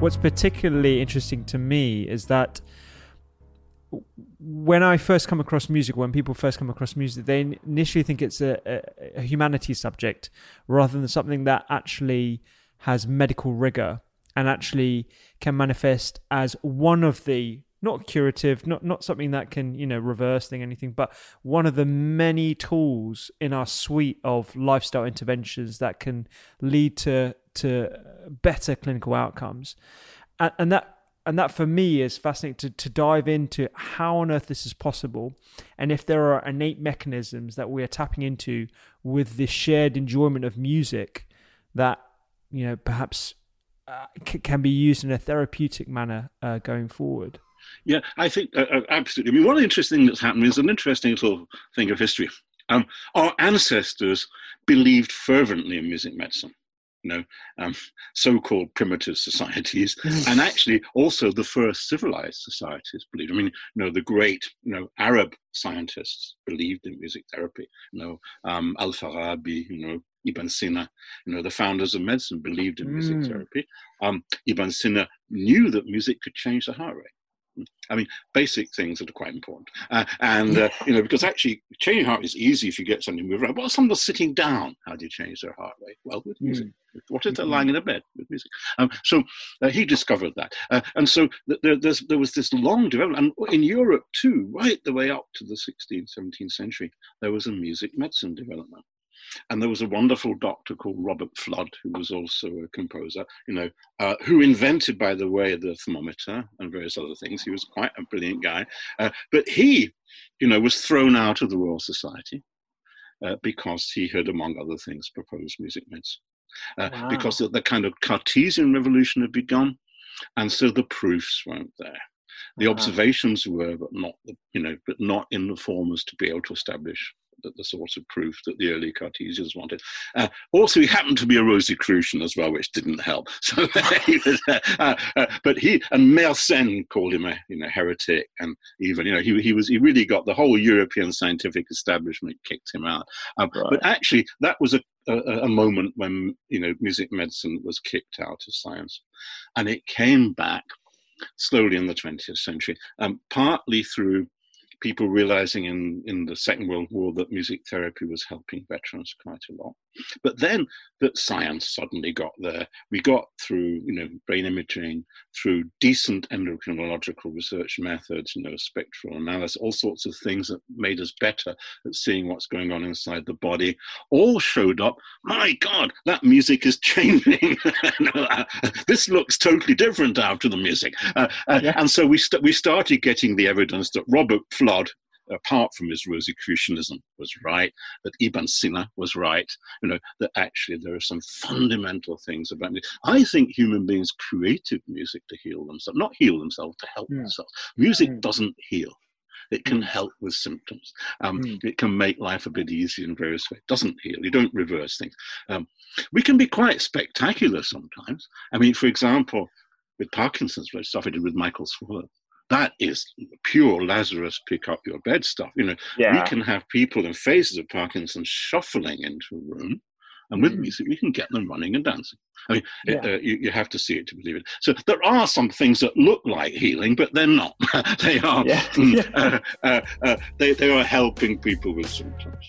what's particularly interesting to me is that when I first come across music, when people first come across music, they initially think it's a, a, a humanities subject rather than something that actually has medical rigor and actually can manifest as one of the not curative, not not something that can you know reverse thing anything, but one of the many tools in our suite of lifestyle interventions that can lead to to better clinical outcomes. And, and that and that for me is fascinating to, to dive into how on earth this is possible and if there are innate mechanisms that we are tapping into with this shared enjoyment of music that you know perhaps uh, c- can be used in a therapeutic manner uh, going forward. Yeah i think uh, uh absolutely. I mean one interesting thing that's happening is an interesting little thing of history. Um, our ancestors believed fervently in music medicine you know, um, so-called primitive societies, and actually also the first civilized societies believed. I mean, you know, the great, you know, Arab scientists believed in music therapy. You know, um, Al-Farabi, you know, Ibn Sina, you know, the founders of medicine believed in music mm. therapy. Um, Ibn Sina knew that music could change the heart rate. I mean, basic things that are quite important. Uh, and, uh, you know, because actually changing heart is easy if you get something to move around. Well, someone's sitting down, how do you change their heart rate? Well, with music. Mm. What if they're lying in a bed with music? Um, so uh, he discovered that. Uh, and so th- there, there was this long development. And in Europe too, right the way up to the 16th, 17th century, there was a music medicine development. And there was a wonderful doctor called Robert Fludd, who was also a composer, you know, uh, who invented, by the way, the thermometer and various other things. He was quite a brilliant guy. Uh, but he, you know, was thrown out of the Royal Society uh, because he had, among other things, proposed music medicine. Uh, wow. Because the, the kind of Cartesian revolution had begun, and so the proofs weren't there. The observations were, but not, the, you know, but not in the form as to be able to establish the, the sort of proof that the early Cartesians wanted. Uh, also, he happened to be a Rosicrucian as well, which didn't help. So he was, uh, uh, uh, but he and Mersenne called him a you know heretic, and even you know he he was he really got the whole European scientific establishment kicked him out. Um, right. But actually, that was a, a, a moment when you know music medicine was kicked out of science, and it came back slowly in the 20th century, um, partly through people realizing in, in the Second World War that music therapy was helping veterans quite a lot. But then that science suddenly got there. We got through, you know, brain imaging, through decent endocrinological research methods, you know, spectral analysis, all sorts of things that made us better at seeing what's going on inside the body, all showed up. My God, that music is changing. this looks totally different after the music. Uh, uh, yeah. And so we, st- we started getting the evidence that Robert Fludd, apart from his Rosicrucianism, was right, that Ibn Sina was right, you know, that actually there are some fundamental things about music. I think human beings created music to heal themselves, not heal themselves, to help yeah. themselves. Music mm. doesn't heal. It can mm. help with symptoms. Um, mm. It can make life a bit easier in various ways. It doesn't heal. You don't reverse things. Um, we can be quite spectacular sometimes. I mean, for example, with Parkinson's, which stuff I did with Michael Swallow, that is pure Lazarus pick up your bed stuff. You know, yeah. we can have people in phases of Parkinson's shuffling into a room, and with mm. music, we can get them running and dancing. I mean, yeah. it, uh, you, you, have to see it to believe it. So there are some things that look like healing, but they're not. they are. Yeah. Mm, uh, uh, uh, they they are helping people with symptoms.